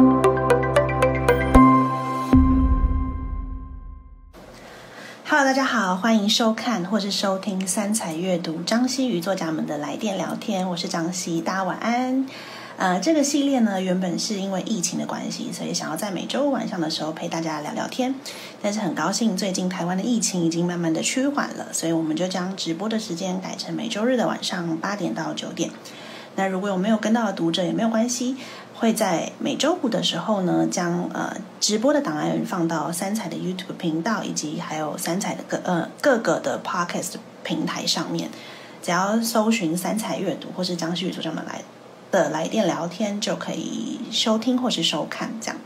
Hello，大家好，欢迎收看或是收听三彩阅读张希与作家们的来电聊天，我是张希，大家晚安。呃，这个系列呢，原本是因为疫情的关系，所以想要在每周晚上的时候陪大家聊聊天。但是很高兴，最近台湾的疫情已经慢慢的趋缓了，所以我们就将直播的时间改成每周日的晚上八点到九点。那如果有没有跟到的读者也没有关系，会在每周五的时候呢，将呃直播的档案放到三彩的 YouTube 频道，以及还有三彩的各呃各个的 Podcast 平台上面，只要搜寻三彩阅读或是张旭宇组长们来。的来电聊天就可以收听或是收看，这样。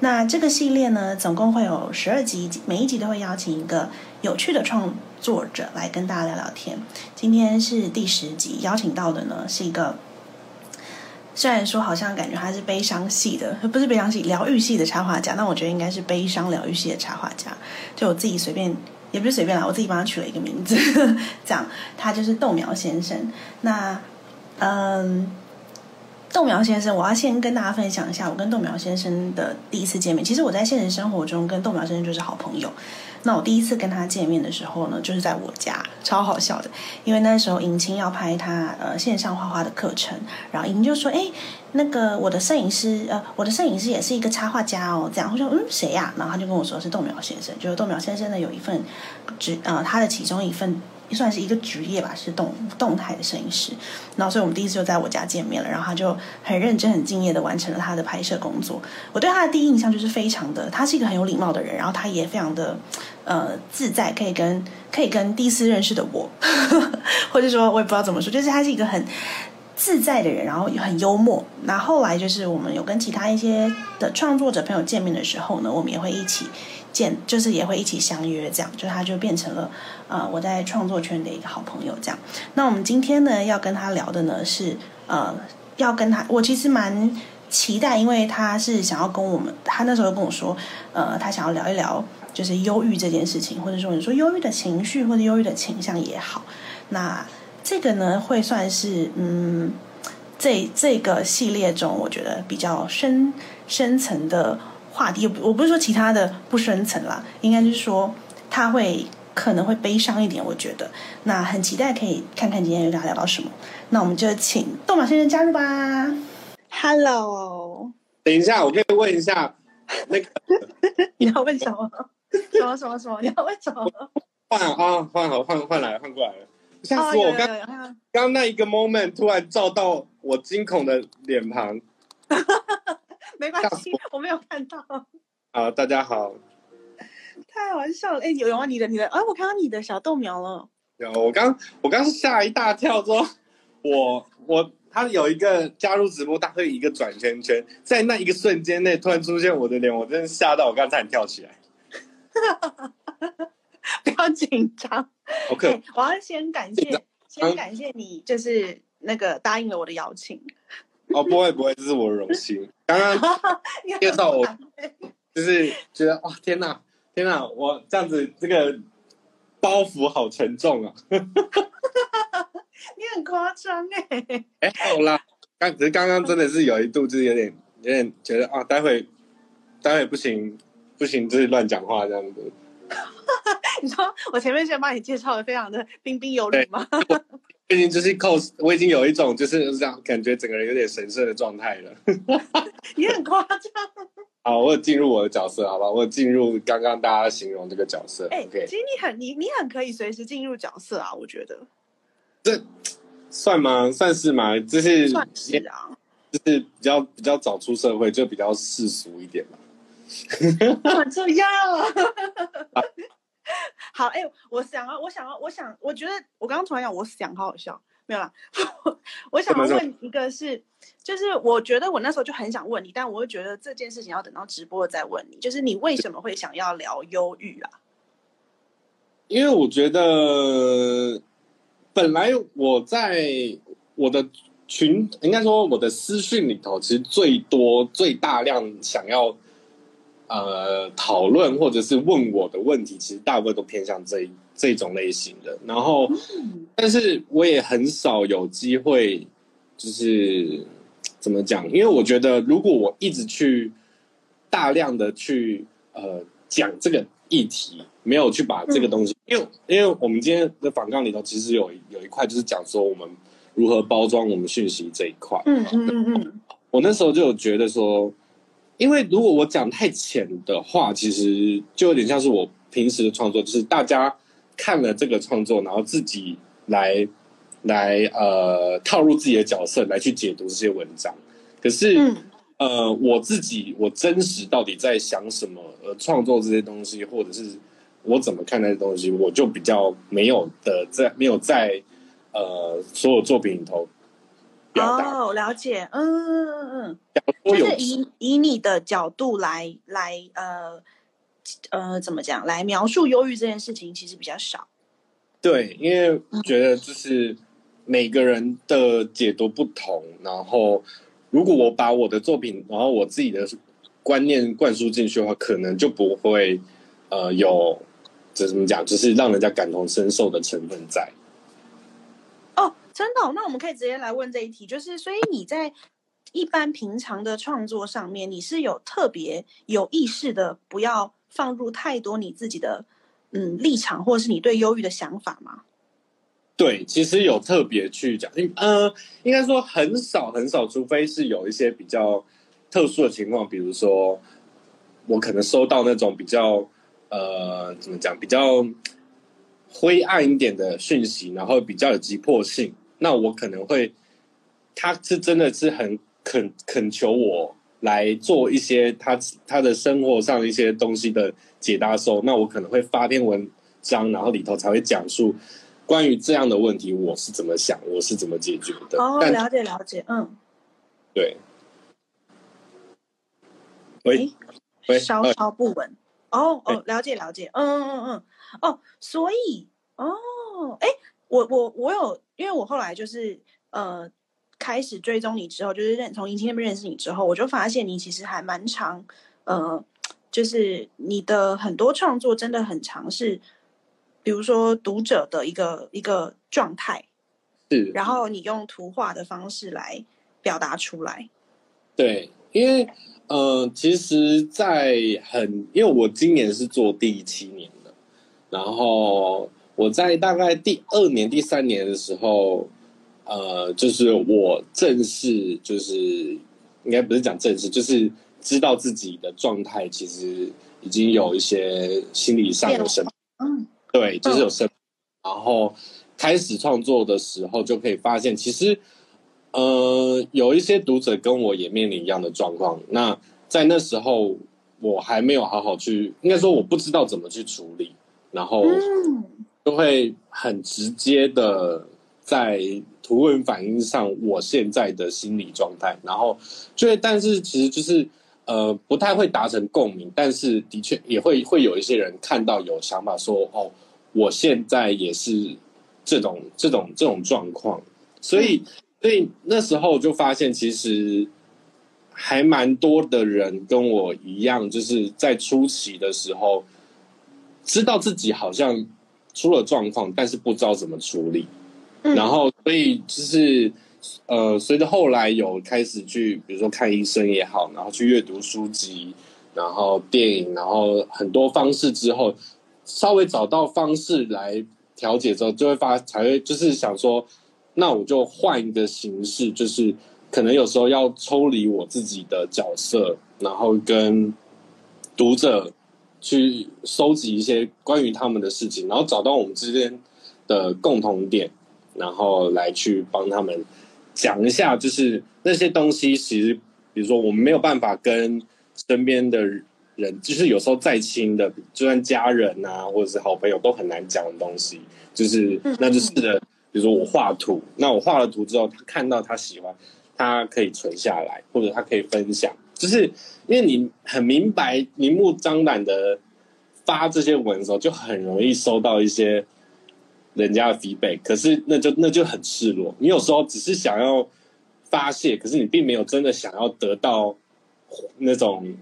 那这个系列呢，总共会有十二集，每一集都会邀请一个有趣的创作者来跟大家聊聊天。今天是第十集，邀请到的呢是一个，虽然说好像感觉他是悲伤系的，不是悲伤系，疗愈系的插画家，那我觉得应该是悲伤疗愈系的插画家。就我自己随便，也不是随便啦，我自己帮他取了一个名字，这样。他就是豆苗先生。那，嗯。豆苗先生，我要先跟大家分享一下我跟豆苗先生的第一次见面。其实我在现实生活中跟豆苗先生就是好朋友。那我第一次跟他见面的时候呢，就是在我家，超好笑的。因为那时候尹青要拍他呃线上画画的课程，然后尹就说：“哎，那个我的摄影师呃，我的摄影师也是一个插画家哦。”这样我说：“嗯，谁呀？”然后他就跟我说是豆苗先生，就是豆苗先生呢有一份只呃他的其中一份。算是一个职业吧，是动动态的摄影师。然后，所以我们第一次就在我家见面了。然后他就很认真、很敬业的完成了他的拍摄工作。我对他的第一印象就是非常的，他是一个很有礼貌的人。然后他也非常的呃自在，可以跟可以跟第一次认识的我，或者说我也不知道怎么说，就是他是一个很自在的人，然后很幽默。那后来就是我们有跟其他一些的创作者朋友见面的时候呢，我们也会一起。见就是也会一起相约，这样就他就变成了呃我在创作圈的一个好朋友，这样。那我们今天呢要跟他聊的呢是呃要跟他，我其实蛮期待，因为他是想要跟我们，他那时候跟我说，呃他想要聊一聊就是忧郁这件事情，或者说你说忧郁的情绪或者忧郁的倾向也好，那这个呢会算是嗯这这个系列中我觉得比较深深层的。话题，我不是说其他的不深层啦，应该就是说他会可能会悲伤一点，我觉得那很期待可以看看今天又跟他聊到什么。那我们就请豆马先生加入吧。Hello，等一下，我可以问一下 那个你要问什么？什么什么什么？你要问什么？换啊，换好，换换来，换过来了。吓死我！刚刚那一个 moment 突然照到我惊恐的脸庞。没关系，我没有看到。好，大家好。太玩笑了，哎，有有啊，你的你的，哎，我看到你的小豆苗了。有，我刚我刚是吓一大跳，说，我我他有一个加入直播大会一个转圈圈，在那一个瞬间内突然出现我的脸，我真的吓到，我刚才跳起来。不要紧张。OK，我要先感谢，先感谢你，就是那个答应了我的邀请。哦，不会不会，这是我的荣幸。刚刚 介绍我，就是觉得哇，天哪，天哪，我这样子这个包袱好沉重啊！你很夸张哎！哎，好啦，刚只是刚刚真的是有一度就是有点有点觉得啊，待会待会不行不行，就是乱讲话这样子。你说我前面先帮你介绍的非常的彬彬有礼吗？最近就是 cos，我已经有一种就是这样感觉，整个人有点神圣的状态了。你很夸张。好，我有进入我的角色，好吧？我有进入刚刚大家形容这个角色。哎，其实你很你你很可以随时进入角色啊，我觉得。这算吗？算是吗？就是算是啊，就是比较比较早出社会，就比较世俗一点嘛。这样。好，哎，我想要，我想要，我想，我觉得我刚刚突然讲，我想好好笑，没有啦。我想要问一个，是，就是我觉得我那时候就很想问你，但我又觉得这件事情要等到直播再问你，就是你为什么会想要聊忧郁啊？因为我觉得本来我在我的群，应该说我的私讯里头，其实最多、最大量想要。呃，讨论或者是问我的问题，其实大部分都偏向这这种类型的。然后，但是我也很少有机会，就是怎么讲？因为我觉得如果我一直去大量的去呃讲这个议题，没有去把这个东西，因为因为我们今天的访纲里头其实有有一块就是讲说我们如何包装我们讯息这一块。嗯嗯嗯嗯，我那时候就有觉得说，因为如果我讲太浅的话，其实就有点像是我平时的创作，就是大家看了这个创作，然后自己来来呃套入自己的角色来去解读这些文章。可是、嗯呃，我自己我真实到底在想什么，呃，创作这些东西，或者是我怎么看待的东西，我就比较没有的在没有在呃所有作品里头表达。哦，了解，嗯嗯嗯嗯。就是以以你的角度来来呃呃怎么讲来描述忧郁这件事情，其实比较少。对，因为觉得就是每个人的解读不同，然后如果我把我的作品，然后我自己的观念灌输进去的话，可能就不会呃有这怎么讲，就是让人家感同身受的成分在。真的、那我们可以直接来问这一题，就是所以你在一般平常的创作上面，你是有特别有意识的不要放入太多你自己的嗯立场，或者是你对忧郁的想法吗？对，其实有特别去讲，因呃，应该说很少很少，除非是有一些比较特殊的情况，比如说我可能收到那种比较呃怎么讲，比较灰暗一点的讯息，然后比较有急迫性，那我可能会，他是真的是很恳恳求我来做一些他他的生活上一些东西的解答的时候，那我可能会发篇文章，然后里头才会讲述。关于这样的问题，我是怎么想，我是怎么解决的。哦，但了解了解，嗯，对，喂诶喂，稍呃稍不稳。哦哦，了解了解，嗯嗯嗯嗯，哦，所以哦，哎，我我我有，因为我后来就是呃开始追踪你之后，就是认从银青那边认识你之后，我就发现你其实还蛮长，呃，就是你的很多创作真的很长，是比如说读者的一个一个状态，是，然后你用图画的方式来表达出来。对，因为呃，其实，在很，因为我今年是做第七年的，然后我在大概第二年、第三年的时候，呃，就是我正式就是应该不是讲正式，就是知道自己的状态其实已经有一些心理上的生嗯。对，就是有生，然后开始创作的时候就可以发现，其实呃有一些读者跟我也面临一样的状况。那在那时候我还没有好好去，应该说我不知道怎么去处理，然后嗯就会很直接的在图文反映上我现在的心理状态，然后就会，但是其实就是呃不太会达成共鸣，但是的确也会会有一些人看到有想法说哦，我现在也是这种这种这种状况，所以所以那时候就发现其实。还蛮多的人跟我一样，就是在初期的时候，知道自己好像出了状况，但是不知道怎么处理。嗯然后，所以就是呃，随着后来有开始去，比如说看医生也好，然后去阅读书籍，然后电影，然后很多方式之后，稍微找到方式来调节之后，就会发才会就是想说，那我就换一个形式，就是可能有时候要抽离我自己的角色，然后跟读者去收集一些关于他们的事情，然后找到我们之间的共同点，然后来去帮他们讲一下，就是那些东西，其实比如说我们没有办法跟身边的人，就是有时候再亲的，就算家人啊，或者是好朋友，都很难讲的东西，就是嗯。那就是的，比如说我画图，那我画了图之后，他看到他喜欢，他可以存下来，或者他可以分享，就是因为你很明白、明目张胆的发这些文的时候，就很容易收到一些人家的 feedback，可是那就那就很失落。你有时候只是想要发泄，可是你并没有真的想要得到那种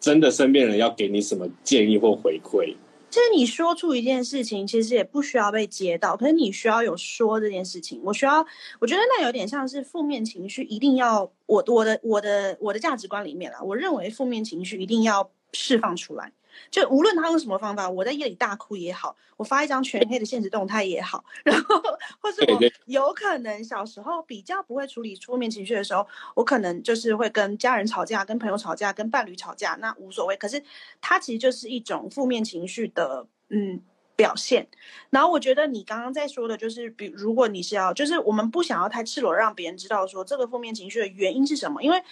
真的身边人要给你什么建议或回馈。其实你说出一件事情，其实也不需要被接到，可是你需要有说这件事情。我需要，我觉得那有点像是负面情绪，一定要我我的我的我的价值观里面啦，我认为负面情绪一定要释放出来。就无论他用什么方法，我在夜里大哭也好，我发一张全黑的现实动态也好，然后或是我有可能小时候比较不会处理负面情绪的时候，我可能就是会跟家人吵架、跟朋友吵架、跟伴侣吵架，那无所谓。可是它其实就是一种负面情绪的嗯表现。然后我觉得你刚刚在说的就是，比如果你是要，就是我们不想要太赤裸让别人知道说这个负面情绪的原因是什么，因为。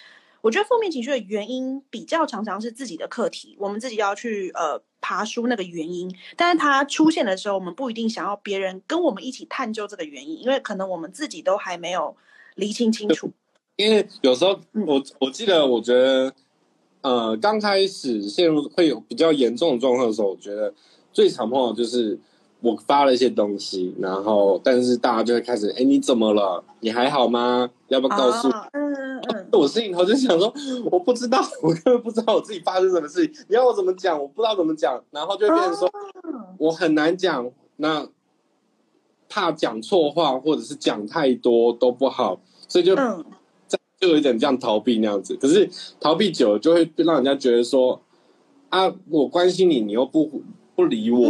我觉得负面情绪的原因比较常常是自己的课题，我们自己要去呃爬出那个原因。但是它出现的时候，我们不一定想要别人跟我们一起探究这个原因，因为可能我们自己都还没有厘清清楚。因为有时候我我记得，我觉得呃刚开始陷入会有比较严重的状况的时候，我觉得最常碰到就是。我发了一些东西，然后但是大家就会开始，哎，你怎么了？你还好吗？要不要告诉？嗯嗯嗯。我心里头就想说，我不知道，我根本不知道我自己发生什么事情。你要我怎么讲？我不知道怎么讲，然后就变成说，我很难讲。那怕讲错话，或者是讲太多都不好，所以就就有一点这样逃避那样子。可是逃避久了，就会让人家觉得说，啊，我关心你，你又不不理我。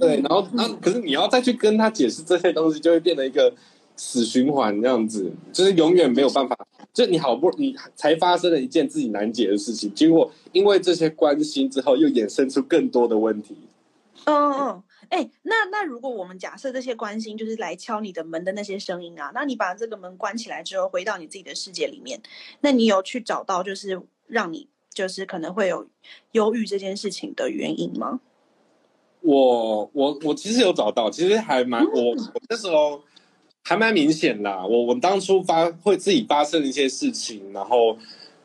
对，然后那可是你要再去跟他解释这些东西，就会变成一个死循环这样子，就是永远没有办法。就你好不，容易才发生了一件自己难解的事情，结果因为这些关心之后，又衍生出更多的问题。嗯嗯，哎，那那如果我们假设这些关心就是来敲你的门的那些声音啊，那你把这个门关起来之后，回到你自己的世界里面，那你有去找到就是让你就是可能会有忧郁这件事情的原因吗？我我我其实有找到，其实还蛮我我那时候还蛮明显啦。我我当初发会自己发生一些事情，然后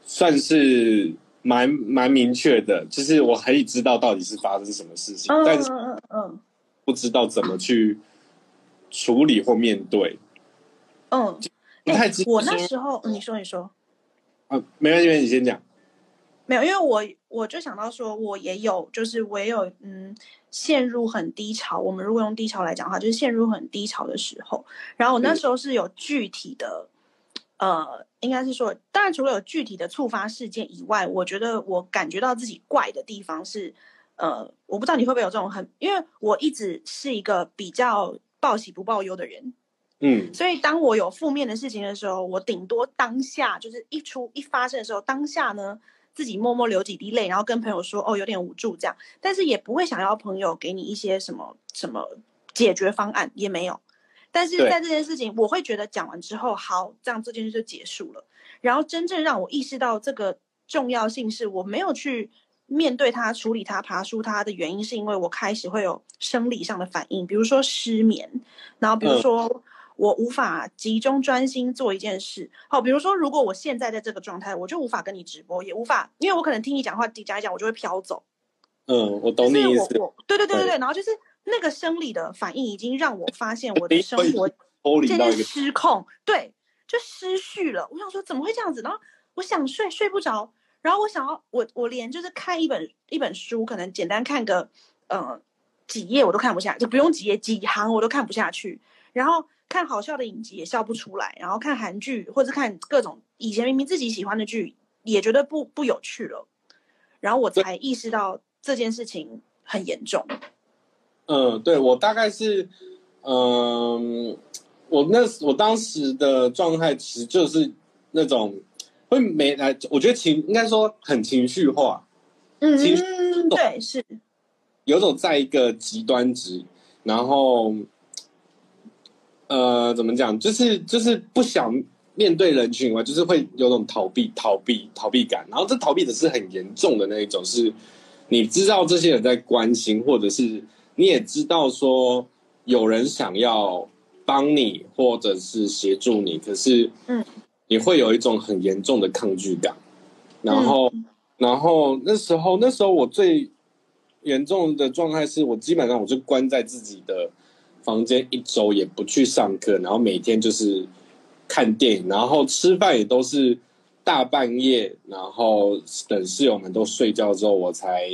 算是蛮蛮明确的，就是我可以知道到底是发生什么事情，但是嗯嗯不知道怎么去处理或面对。嗯，不太知。我那时候你说你说啊，没关系，你先讲。没有，因为我我就想到说，我也有，就是我也有嗯。陷入很低潮，我们如果用低潮来讲的话，就是陷入很低潮的时候。然后我那时候是有具体的，呃，应该是说，当然除了有具体的触发事件以外，我觉得我感觉到自己怪的地方是，呃，我不知道你会不会有这种很，因为我一直是一个比较报喜不报忧的人，嗯，所以当我有负面的事情的时候，我顶多当下就是一出一发生的时候，当下呢。自己默默流几滴泪，然后跟朋友说：“哦，有点无助这样。”但是也不会想要朋友给你一些什么什么解决方案，也没有。但是在这件事情，我会觉得讲完之后，好，这样这件事就结束了。然后真正让我意识到这个重要性，是我没有去面对它、处理它、爬出它的原因，是因为我开始会有生理上的反应，比如说失眠，然后比如说。我无法集中专心做一件事。好，比如说，如果我现在在这个状态，我就无法跟你直播，也无法，因为我可能听你讲话，讲一讲，我就会飘走。嗯，我懂你意思。对对对对对，然后就是那个生理的反应，已经让我发现我的生活渐渐失控，对，就失序了。我想说，怎么会这样子？然后我想睡，睡不着。然后我想要，我我连就是看一本一本书，可能简单看个呃几页，我都看不下，就不用几页几行，我都看不下去。然后。看好笑的影集也笑不出来，然后看韩剧或者看各种以前明明自己喜欢的剧，也觉得不不有趣了，然后我才意识到这件事情很严重。嗯，对我大概是，嗯，我那我当时的状态其实就是那种会没来，我觉得情应该说很情绪化，嗯，对，是有种在一个极端值，然后。呃，怎么讲？就是就是不想面对人群以外，就是会有种逃避、逃避、逃避感。然后这逃避的是很严重的那一种，是你知道这些人在关心，或者是你也知道说有人想要帮你，或者是协助你，可是嗯，你会有一种很严重的抗拒感。然后，然后那时候，那时候我最严重的状态是我基本上我就关在自己的。房间一周也不去上课，然后每天就是看电影，然后吃饭也都是大半夜，然后等室友们都睡觉之后，我才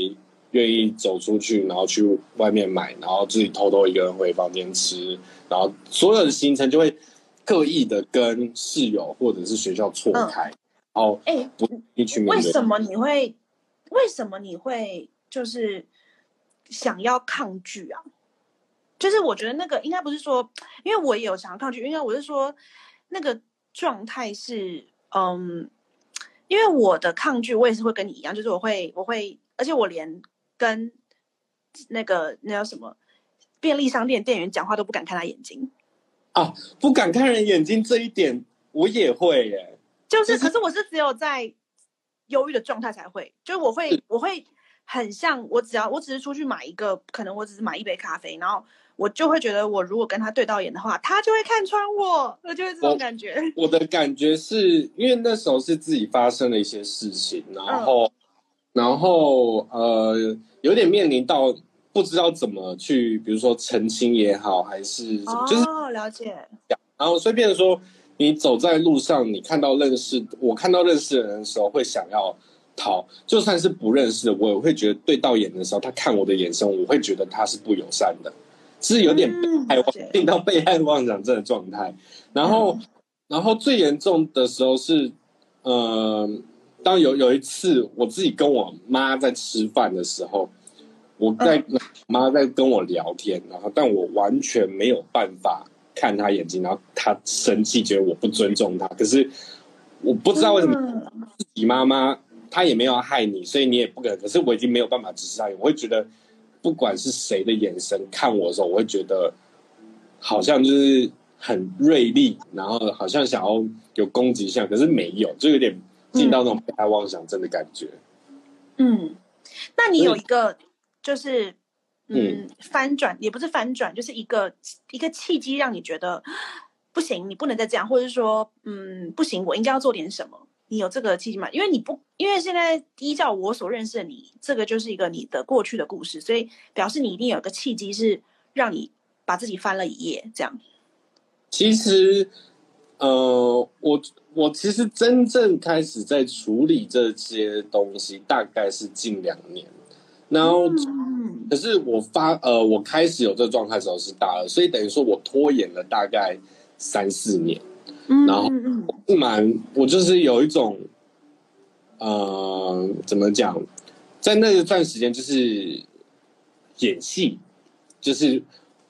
愿意走出去，然后去外面买，然后自己偷偷一个人回房间吃，然后所有的行程就会刻意的跟室友或者是学校错开，哦，哎，不一群为什么你会？为什么你会就是想要抗拒啊？就是我觉得那个应该不是说，因为我也有想要抗拒，因为我是说那个状态是，嗯，因为我的抗拒我也是会跟你一样，就是我会我会，而且我连跟那个那叫什么便利商店店员讲话都不敢看他眼睛啊，不敢看人眼睛这一点我也会耶，就是，可是我是只有在。忧郁的状态才会，就是我会，我会很像我只要我只是出去买一个，可能我只是买一杯咖啡，然后我就会觉得，我如果跟他对到眼的话，他就会看穿我，我就会这种感觉。我的感觉是因为那时候是自己发生了一些事情，然后，然后呃，有点面临到不知道怎么去，比如说澄清也好，还是什么就是了解，然后所以变成说。你走在路上，你看到认识我看到认识的人的时候，会想要逃；就算是不认识的，我也会觉得对到眼的时候，他看我的眼神，我会觉得他是不友善的，是有点被害病到被害妄想症的状态。然后，然后最严重的时候是，呃，当有有一次我自己跟我妈在吃饭的时候，我在妈在跟我聊天，然后但我完全没有办法。看她眼睛，然后她生气，觉得我不尊重她。可是我不知道为什么自己妈妈她也没有害你，所以你也不可能。可是我已经没有办法直视她，我会觉得不管是谁的眼神看我的时候，我会觉得好像就是很锐利，然后好像想要有攻击性，可是没有，就有点进到那种被害妄想症的感觉。嗯，那你有一个就是。嗯，翻转也不是翻转，就是一个一个契机，让你觉得不行，你不能再这样，或者是说，嗯，不行，我应该要做点什么。你有这个契机吗？因为你不，因为现在依照我所认识的你，这个就是一个你的过去的故事，所以表示你一定有个契机，是让你把自己翻了一页。这样。其实，呃，我我其实真正开始在处理这些东西，大概是近两年。然后，可是我发呃，我开始有这个状态的时候是大二，所以等于说我拖延了大概三四年。然后不瞒我，就是有一种，呃，怎么讲，在那一段时间就是演戏，就是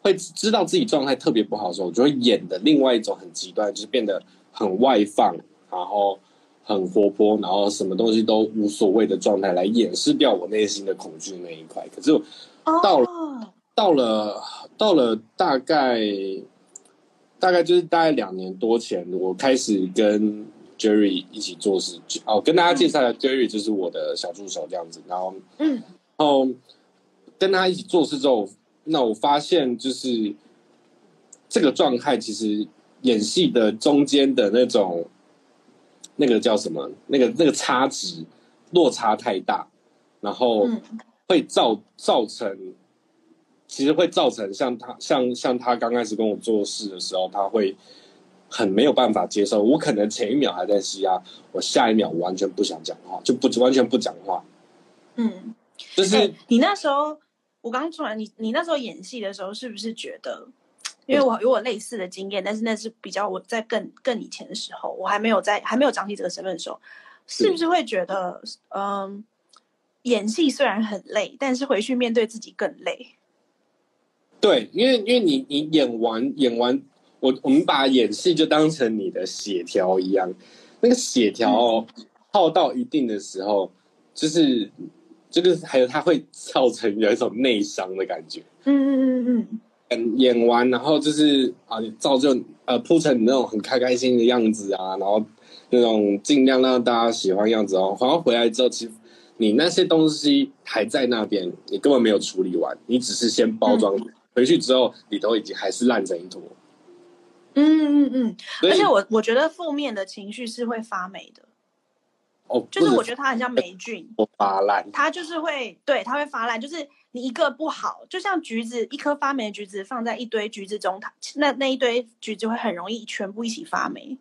会知道自己状态特别不好的时候，我就会演的另外一种很极端，就是变得很外放，然后。很活泼，然后什么东西都无所谓的状态来掩饰掉我内心的恐惧那一块。可是到了到了到了大概大概就是大概两年多前，我开始跟 Jerry 一起做事。哦，跟大家介绍一下，Jerry 就是我的小助手这样子。然后嗯，然后跟他一起做事之后，那我发现就是这个状态其实演戏的中间的那种。那个叫什么？那个那个差值落差太大，然后会造造成，其实会造成像他像像他刚开始跟我做事的时候，他会很没有办法接受。我可能前一秒还在吸压，我下一秒完全不想讲话，就不完全不讲话。嗯，就是你那时候，我刚出来，你你那时候演戏的时候，是不是觉得？因为我有我类似的经验，但是那是比较我在更更以前的时候，我还没有在还没有长起这个身份的时候，是不是会觉得，嗯，演戏虽然很累，但是回去面对自己更累？对，因为因为你你演完演完，我我们把演戏就当成你的血条一样，那个血条哦耗到一定的时候，就是这个还有它会造成有一种内伤的感觉。嗯嗯嗯嗯。演完，然后就是啊，你照就呃铺成你那种很开开心的样子啊，然后那种尽量让大家喜欢样子哦。然后回来之后，其实你那些东西还在那边，你根本没有处理完，你只是先包装。回去之后，里头已经还是烂成一坨。嗯嗯嗯，而且我我觉得负面的情绪是会发霉的。哦，就是我觉得它很像霉菌，发烂。它就是会对，它会发烂，就是。你一个不好，就像橘子，一颗发霉的橘子放在一堆橘子中，它那那一堆橘子会很容易全部一起发霉。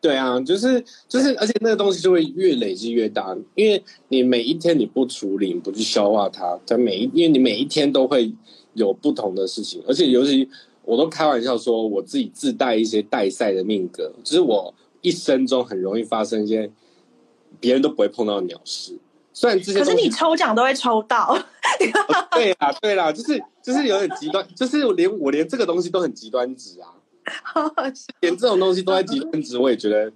对啊，就是就是，而且那个东西就会越累积越大，因为你每一天你不处理，不去消化它，它每一，因为你每一天都会有不同的事情，而且尤其我都开玩笑说，我自己自带一些带赛的命格，就是我一生中很容易发生一些别人都不会碰到的鸟事。虽然之前，可是你抽奖都会抽到。对啊，对啦，就是就是有点极端，就是连我连这个东西都很极端值啊。连这种东西都在极端值，我也觉得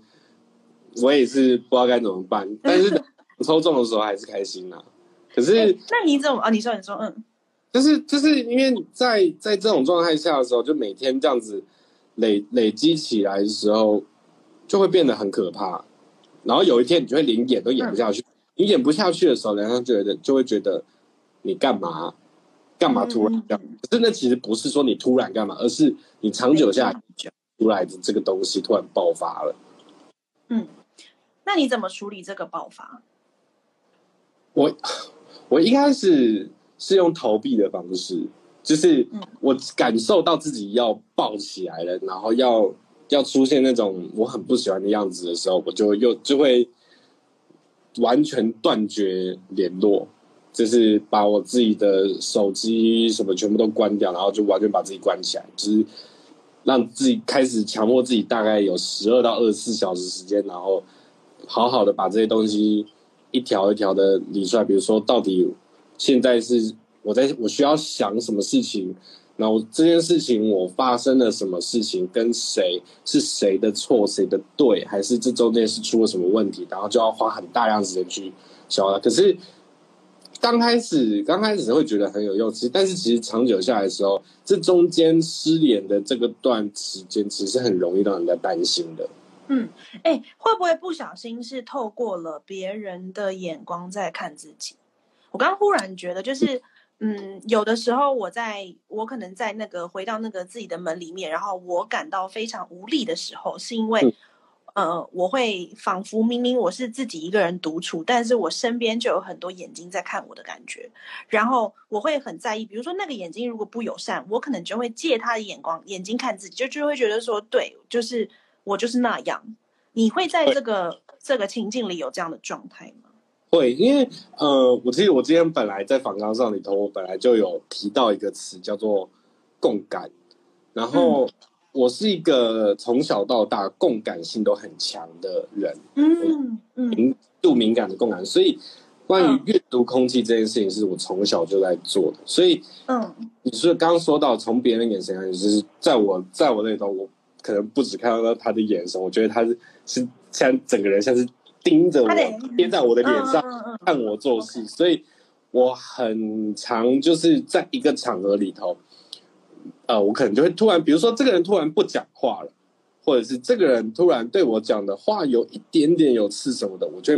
我也是不知道该怎么办。但是抽中的时候还是开心呐。可是那你怎么啊？你说你说嗯，就是就是因为在在这种状态下的时候，就每天这样子累累积起来的时候，就会变得很可怕。然后有一天你就会连演都演不下去。你演不下去的时候，人家觉得就会觉得你干嘛干嘛突然这样？可是那其实不是说你突然干嘛，而是你长久下来出来的这个东西突然爆发了。嗯，那你怎么处理这个爆发？我我一开始是用逃避的方式，就是我感受到自己要爆起来了，然后要要出现那种我很不喜欢的样子的时候，我就又就会。完全断绝联络，就是把我自己的手机什么全部都关掉，然后就完全把自己关起来，就是让自己开始强迫自己，大概有十二到二十四小时时间，然后好好的把这些东西一条一条的理出来。比如说，到底现在是我在我需要想什么事情。然后这件事情我发生了什么事情，跟谁是谁的错，谁的对，还是这中间是出了什么问题？然后就要花很大量时间去消化。可是刚开始刚开始会觉得很有用，其实但是其实长久下来的时候，这中间失联的这个段时间，其实很容易让人家担心的。嗯，哎，会不会不小心是透过了别人的眼光在看自己？我刚刚忽然觉得就是。嗯，有的时候我在我可能在那个回到那个自己的门里面，然后我感到非常无力的时候，是因为，呃，我会仿佛明明我是自己一个人独处，但是我身边就有很多眼睛在看我的感觉，然后我会很在意，比如说那个眼睛如果不友善，我可能就会借他的眼光眼睛看自己，就就会觉得说，对，就是我就是那样。你会在这个这个情境里有这样的状态吗？会，因为呃，我记得我今天本来在访纲上里头，我本来就有提到一个词叫做共感，然后我是一个从小到大共感性都很强的人，嗯嗯，敏度敏感的共感，所以关于阅读空气这件事情，是我从小就在做的，所以嗯，你是刚刚说到从别人眼神看，就是在我在我那里头，我可能不止看到他的眼神，我觉得他是是像整个人像是。盯着我，贴在我的脸上看我做事，所以我很常就是在一个场合里头，呃，我可能就会突然，比如说这个人突然不讲话了，或者是这个人突然对我讲的话有一点点有刺什么的，我就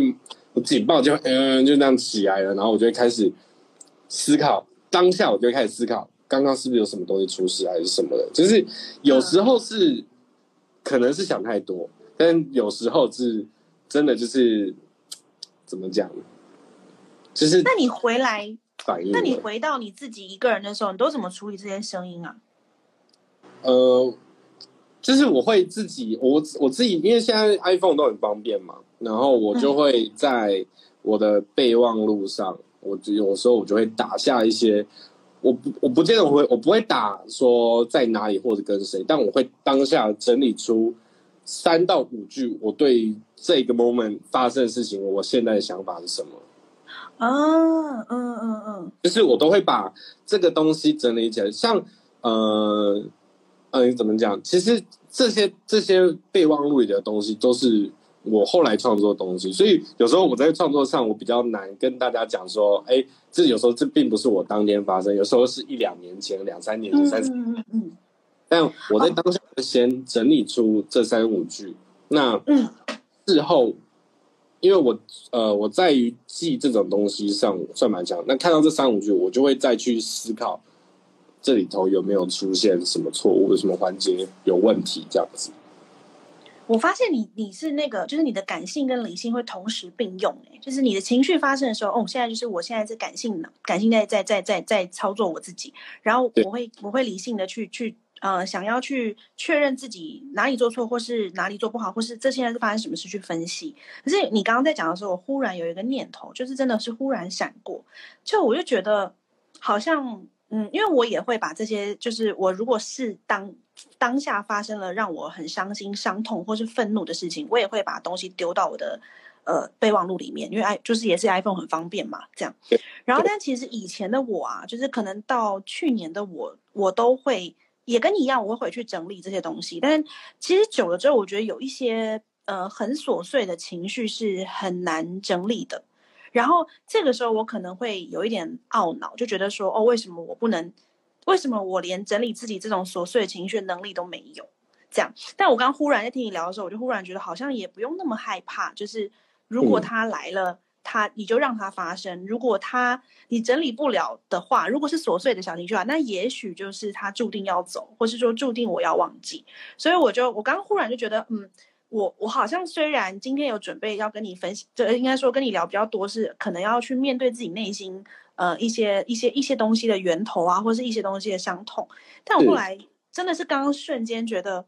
我警报就嗯就那样起来了，然后我就会开始思考，当下我就会开始思考，刚刚是不是有什么东西出事还是什么的，就是有时候是可能是想太多，但有时候是。真的就是怎么讲？就是那你回来反应？那你回到你自己一个人的时候，你都怎么处理这些声音啊？呃，就是我会自己，我我自己，因为现在 iPhone 都很方便嘛，然后我就会在我的备忘录上，我有时候我就会打下一些，我不我不见得我会，我不会打说在哪里或者跟谁，但我会当下整理出。三到五句，我对这个 moment 发生的事情，我现在的想法是什么？啊，嗯嗯嗯，就是我都会把这个东西整理起来。像呃呃，怎么讲？其实这些这些备忘录里的东西，都是我后来创作的东西。所以有时候我在创作上，我比较难跟大家讲说，哎，这有时候这并不是我当天发生，有时候是一两年前、两三年前、三。嗯嗯嗯。但我在当下先整理出这三五句，那事后，因为我呃我在于记这种东西上算蛮强，那看到这三五句，我就会再去思考这里头有没有出现什么错误，什么环节有问题这样子。我发现你你是那个，就是你的感性跟理性会同时并用，哎，就是你的情绪发生的时候，哦，现在就是我现在是感性的，感性在在在在在操作我自己，然后我会我会理性的去去。呃想要去确认自己哪里做错，或是哪里做不好，或是这现在是发生什么事去分析。可是你刚刚在讲的时候，我忽然有一个念头，就是真的是忽然闪过，就我就觉得好像嗯，因为我也会把这些，就是我如果是当当下发生了让我很伤心、伤痛或是愤怒的事情，我也会把东西丢到我的。呃，备忘录里面，因为 i 就是也是 iPhone 很方便嘛，这样。然后，但其实以前的我啊，就是可能到去年的我，我都会也跟你一样，我会回去整理这些东西。但是其实久了之后，我觉得有一些呃很琐碎的情绪是很难整理的。然后这个时候，我可能会有一点懊恼，就觉得说，哦，为什么我不能？为什么我连整理自己这种琐碎的情绪能力都没有？这样。但我刚忽然在听你聊的时候，我就忽然觉得好像也不用那么害怕，就是。如果他来了，他你就让他发生。如果他你整理不了的话，如果是琐碎的小情绪啊，那也许就是他注定要走，或是说注定我要忘记。所以我就我刚忽然就觉得，嗯，我我好像虽然今天有准备要跟你分析，这应该说跟你聊比较多，是可能要去面对自己内心呃一些一些一些东西的源头啊，或是一些东西的伤痛。但我后来真的是刚刚瞬间觉得。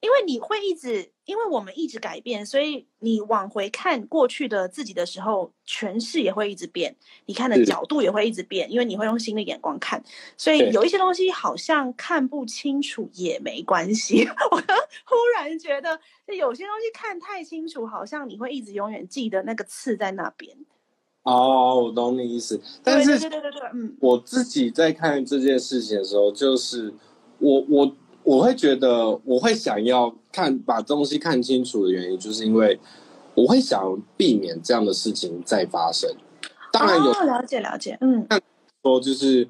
因为你会一直，因为我们一直改变，所以你往回看过去的自己的时候，诠释也会一直变，你看的角度也会一直变，因为你会用新的眼光看，所以有一些东西好像看不清楚也没关系。我忽然觉得，有些东西看太清楚，好像你会一直永远记得那个刺在那边。哦，我懂你意思，但是对对对对，嗯，我自己在看这件事情的时候，就是我我。我会觉得，我会想要看把东西看清楚的原因，就是因为我会想避免这样的事情再发生。当然有了解了解，嗯，说就是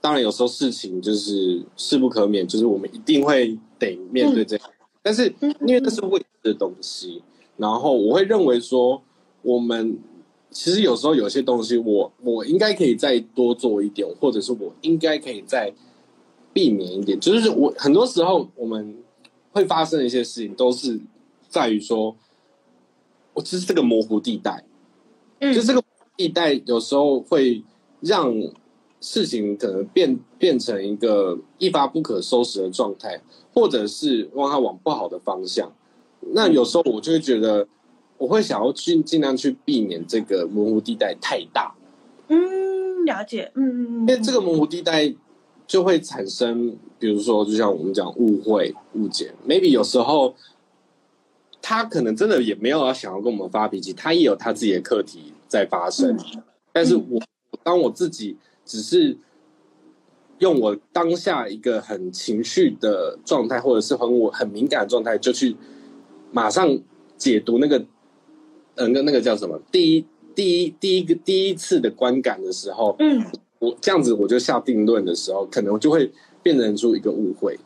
当然有时候事情就是势不可免，就是我们一定会得面对这样。但是因为那是未知的东西，然后我会认为说，我们其实有时候有些东西，我我应该可以再多做一点，或者是我应该可以再。避免一点，就是我很多时候我们会发生的一些事情，都是在于说，我只是这个模糊地带，嗯，就这个地带有时候会让事情可能变变成一个一发不可收拾的状态，或者是让它往不好的方向。那有时候我就会觉得，我会想要去尽量去避免这个模糊地带太大。嗯，了解，嗯嗯嗯，因为这个模糊地带。就会产生，比如说，就像我们讲误会、误解，maybe 有时候他可能真的也没有要想要跟我们发脾气，他也有他自己的课题在发生。但是我当我自己只是用我当下一个很情绪的状态，或者是很我很敏感的状态，就去马上解读那个，嗯，那那个叫什么？第一、第一、第一个第一次的观感的时候，嗯。我这样子，我就下定论的时候，可能就会变成出一个误会。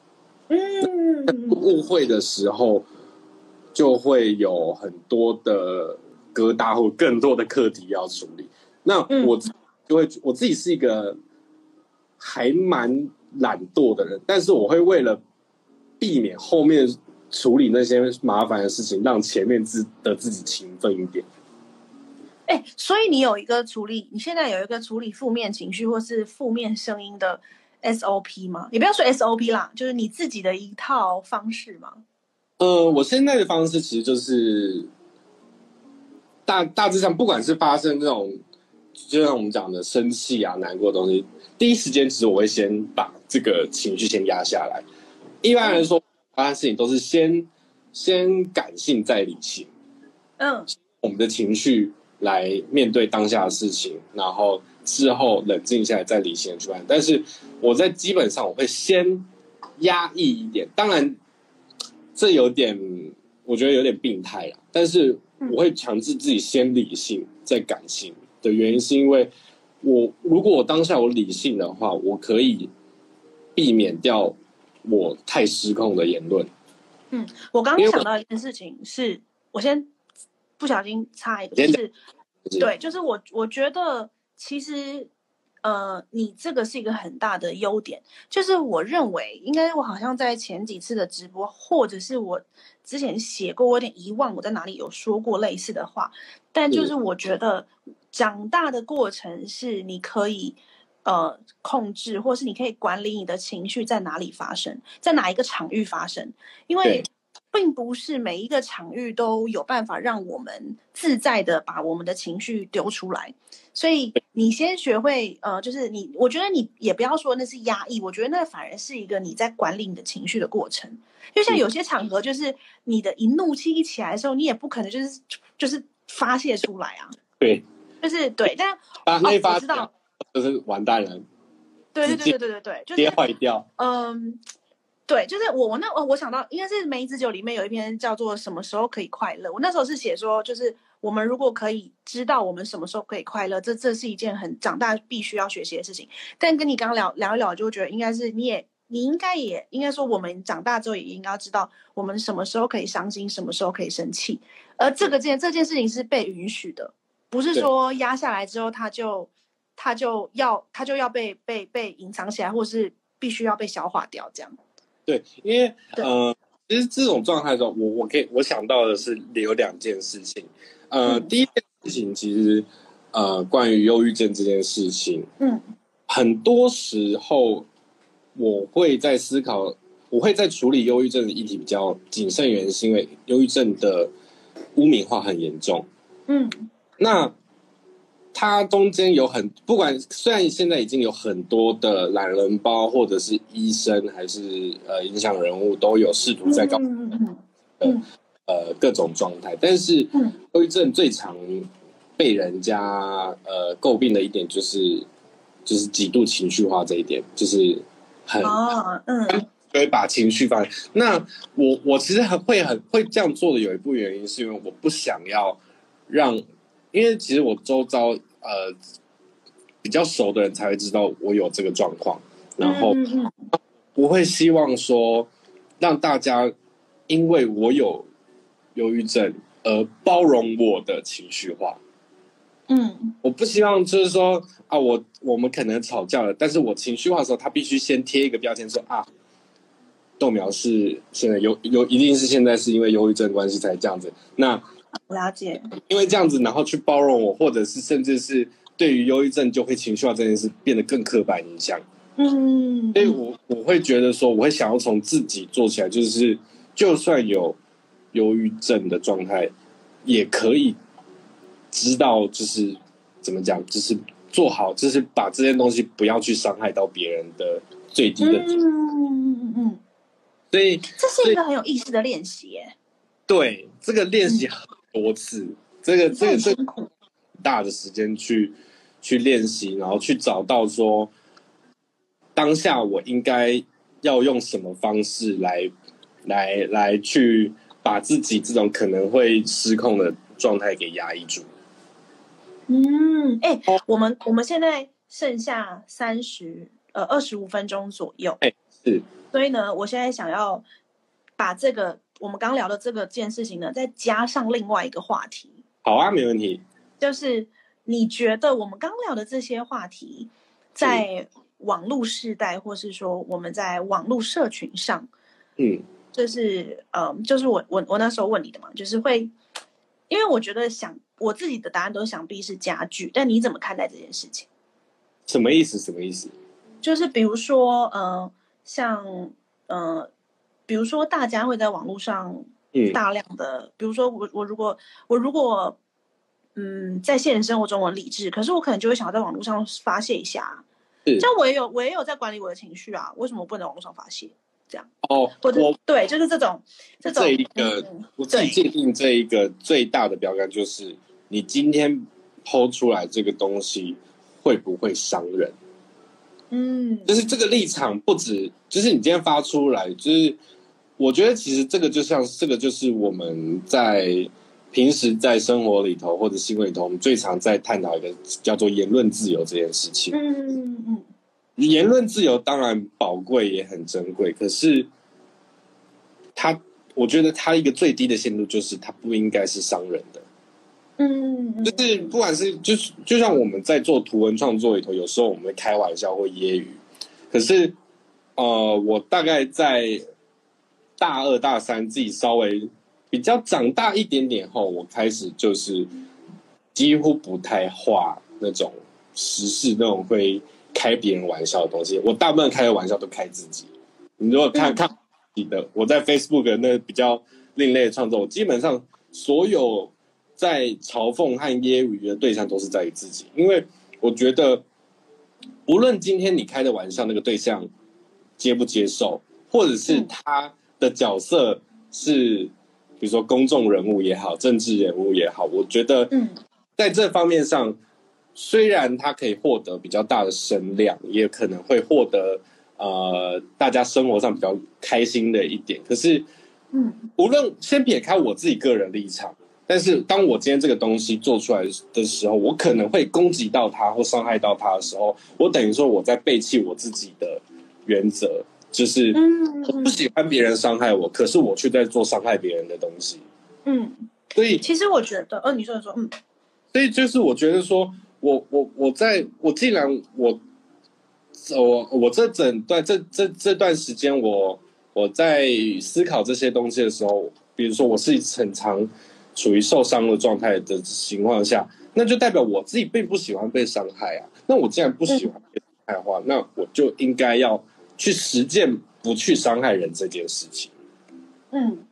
嗯，误会的时候，就会有很多的疙瘩或更多的课题要处理。那我就会我自己是一个还蛮懒惰的人，但是我会为了避免后面处理那些麻烦的事情，让前面自的自己勤奋一点。哎，所以你有一个处理，你现在有一个处理负面情绪或是负面声音的 SOP 吗？也不要说 SOP 啦，就是你自己的一套方式吗？呃，我现在的方式其实就是大大致上，不管是发生这种，就像我们讲的生气啊、难过的东西，第一时间其实我会先把这个情绪先压下来。一般来说，发生事情都是先先感性再理性。嗯，我们的情绪。来面对当下的事情，然后之后冷静下来再理性出来。但是我在基本上我会先压抑一点，当然这有点我觉得有点病态了。但是我会强制自己先理性再感性的原因，是因为我如果我当下我理性的话，我可以避免掉我太失控的言论。嗯，我刚刚想到一件事情是，我先。不小心插一个，就是对，就是我我觉得其实呃，你这个是一个很大的优点，就是我认为应该我好像在前几次的直播，或者是我之前写过，我有点遗忘我在哪里有说过类似的话，但就是我觉得长大的过程是你可以呃控制，或是你可以管理你的情绪在哪里发生，在哪一个场域发生，因为对并不是每一个场域都有办法让我们自在的把我们的情绪丢出来。所以你先学会，呃，就是你，我觉得你也不要说那是压抑，我觉得那反而是一个你在管理你的情绪的过程。就像有些场合，就是你的一怒气一起来的时候，你也不可能就是就是发泄出来啊，对，就是对，但 啊，那一发我知道就是完蛋了，对对对对对对对，就跌是坏掉。嗯，对，就是我我那我我想到应该是梅子酒里面有一篇叫做什么时候可以快乐，我那时候是写说，就是我们如果可以知道我们什么时候可以快乐，这这是一件很长大必须要学习的事情。但跟你刚刚聊聊一聊，就觉得应该是你也你应该也应该说，我们长大之后也应该要知道我们什么时候可以伤心，什么时候可以生气，而这个件这件事情是被允许的，不是说压下来之后他就他就要他就要被被被隐藏起来，或是必须要被消化掉这样。对，因为呃，其实这种状态的时候，我我可以我想到的是有两件事情。呃，嗯第一件事情其实呃，关于忧郁症这件事情，嗯很多时候我会在思考，我会在处理忧郁症的议题比较谨慎，原因是因为忧郁症的污名化很严重。嗯那它中间有很不管，虽然现在已经有很多的懒人包，或者是医生，还是呃影响人物，都有试图在搞嗯嗯嗯呃各种状态，但是嗯。忧郁症最常被人家呃诟病的一点就是就是极度情绪化这一点，就是很哦嗯。会把情绪放。那我我其实很会很会这样做的有一部原因，是因为我不想要让，因为其实我周遭呃比较熟的人才会知道我有这个状况，然后嗯嗯不会希望说让大家因为我有忧郁症而包容我的情绪化。嗯我不希望就是说啊，我我们可能吵架了，但是我情绪化的时候，他必须先贴一个标签说啊，豆苗是现在有有一定是现在是因为忧郁症关系才这样子。那嗯，了解，因为这样子，然后去包容我，或者是甚至是对于忧郁症就会情绪化这件事变得更刻板印象。嗯，所以我我会觉得说，我会想要从自己做起来，就是就算有忧郁症的状态，也可以知道就是怎么讲，就是做好，就是把这件东西不要去伤害到别人的最低的。嗯嗯嗯嗯，所以这是一个很有意思的练习耶，对这个练习很多次，这个这个这个，大的时间去去练习，然后去找到说当下我应该要用什么方式来来来去把自己这种可能会失控的状态给压抑住。嗯，哎，我们我们现在剩下三十呃二十五分钟左右，哎是，所以呢，我现在想要把这个我们刚聊的这个件事情呢，再加上另外一个话题，好啊，没问题。就是你觉得我们刚聊的这些话题，在网络时代，或是说我们在网络社群上，嗯，就是呃，就是我我我那时候问你的嘛，就是会，因为我觉得想我自己的答案都想必是家具，但你怎么看待这件事情？什么意思？什么意思？就是比如说呃，像呃，比如说大家会在网络上嗯。大量的，比如说我我如果我如果嗯在现实生活中我理智，可是我可能就会想要在网络上发泄一下，是。像我也有我也有在管理我的情绪啊，为什么不能在网络上发泄？这样哦，或者对，就是这种这种这一个嗯我自己界定这一个最大的标杆就是，你今天抛出来这个东西会不会伤人？嗯。就是这个立场不止，就是你今天发出来，就是我觉得其实这个就像这个就是我们在平时在生活里头或者新闻里头，我们最常在探讨一个叫做言论自由这件事情。嗯嗯言论自由当然宝贵也很珍贵，可是它，我觉得它一个最低的限度就是它不应该是伤人的。嗯嗯，就是不管是就是就像我们在做图文创作里头，有时候我们会开玩笑或揶揄，可是呃，我大概在大二大三自己稍微比较长大一点点后，我开始就是几乎不太画那种时事那种会开别人玩笑的东西。我大部分开的玩笑都开自己。你如果看看你的，我在 Facebook 那比较另类的创作，基本上所有在嘲讽和揶揄的对象都是在于自己，因为我觉得，无论今天你开的玩笑那个对象接不接受，或者是他的角色是，比如说公众人物也好，政治人物也好，我觉得，嗯，在这方面上，虽然他可以获得比较大的声量，也可能会获得。呃，大家生活上比较开心的一点，可是，嗯，无论先撇开我自己个人立场，但是当我今天这个东西做出来的时候，我可能会攻击到他或伤害到他的时候，我等于说我在背弃我自己的原则，就是我不喜欢别人伤害我，可是我却在做伤害别人的东西。嗯，所以其实我觉得，呃，你说说，嗯，所以就是我觉得说，我我我在我既然我。我我这整段这这这段时间，我我在思考这些东西的时候，比如说我是很常处于受伤的状态的情况下，那就代表我自己并不喜欢被伤害啊。那我既然不喜欢被伤害的话，那我就应该要去实践不去伤害人这件事情。嗯，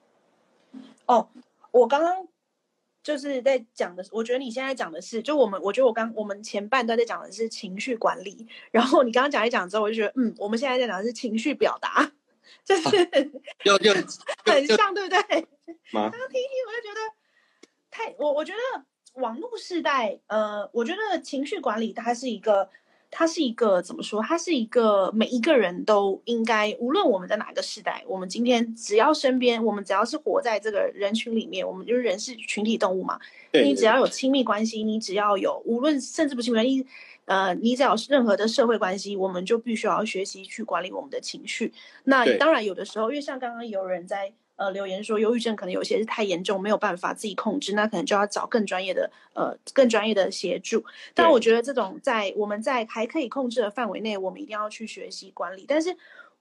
哦，我刚刚。就是在讲的，我觉得你现在讲的是，就我们，我觉得我刚我们前半段在讲的是情绪管理，然后你刚刚讲一讲之后，我就觉得，嗯，我们现在在讲的是情绪表达，就是又又很像，对不对？刚刚听听，我就觉得太我，我觉得网络时代，呃，我觉得情绪管理它是一个。它是一个怎么说？它是一个每一个人都应该，无论我们在哪个时代，我们今天只要身边，我们只要是活在这个人群里面，我们就是人是群体动物嘛。你只要有亲密关系，你只要有，无论甚至不亲密关系，呃，你只要是任何的社会关系，我们就必须要学习去管理我们的情绪。那当然，有的时候，因为像刚刚有人在。呃，留言说忧郁症可能有些是太严重，没有办法自己控制，那可能就要找更专业的呃更专业的协助。但我觉得这种在我们在还可以控制的范围内，我们一定要去学习管理。但是，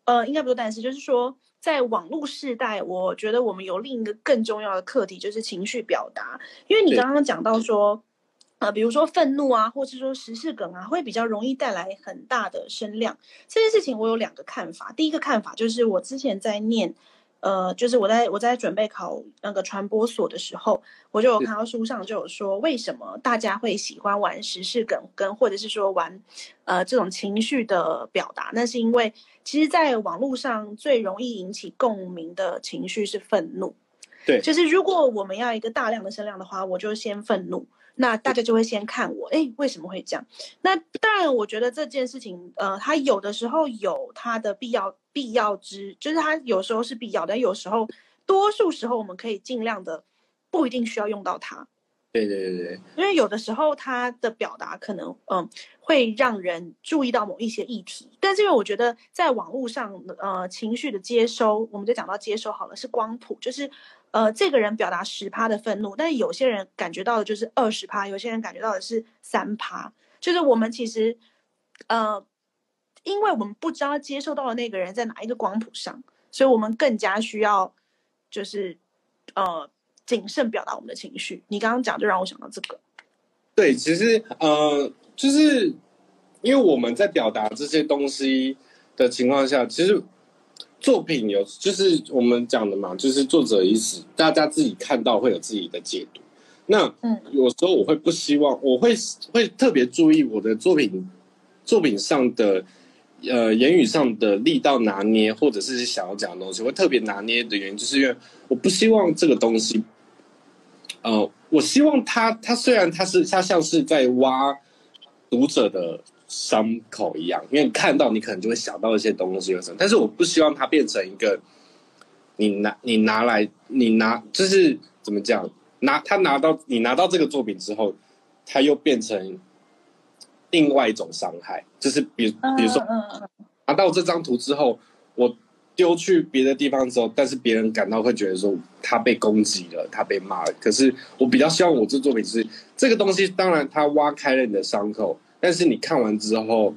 呃，应该不说，但是就是说，在网络时代，我觉得我们有另一个更重要的课题，就是情绪表达。因为你刚刚讲到说，呃，比如说愤怒啊，或是说时事梗啊，会比较容易带来很大的声量。这件事情我有两个看法。第一个看法就是我之前在念。呃，就是我在我在准备考那个传播所的时候，我就有看到书上就有说，为什么大家会喜欢玩时事梗，跟或者是说玩，呃，这种情绪的表达？那是因为其实，在网络上最容易引起共鸣的情绪是愤怒。对，就是如果我们要一个大量的声量的话，我就先愤怒。那大家就会先看我，哎，为什么会这样？那当然，我觉得这件事情，呃，它有的时候有它的必要必要之，就是它有时候是必要的，有时候多数时候我们可以尽量的不一定需要用到它。对对对对，因为有的时候它的表达可能，嗯，会让人注意到某一些议题，但是因为我觉得在网络上，呃，情绪的接收，我们就讲到接收好了，是光谱，就是。呃，这个人表达十趴的愤怒，但是有些人感觉到的就是二十趴，有些人感觉到的是三趴。就是我们其实，呃，因为我们不知道接受到的那个人在哪一个光谱上，所以我们更加需要就是呃谨慎表达我们的情绪。你刚刚讲就让我想到这个。对，其实呃，就是因为我们在表达这些东西的情况下，其实。作品有，就是我们讲的嘛，就是作者意思，大家自己看到会有自己的解读。那嗯，有时候我会不希望，我会会特别注意我的作品作品上的呃言语上的力道拿捏，或者是想要讲的东西，会特别拿捏的原因，就是因为我不希望这个东西，呃，我希望他他虽然他是他像是在挖读者的。伤口一样，因为你看到，你可能就会想到一些东西有什么，但是我不希望它变成一个，你拿你拿来你拿就是怎么讲，拿他拿到你拿到这个作品之后，他又变成另外一种伤害，就是比比如说拿到这张图之后，我丢去别的地方之后，但是别人感到会觉得说他被攻击了，他被骂了，可是我比较希望我这作品是这个东西，当然它挖开了你的伤口。但是你看完之后，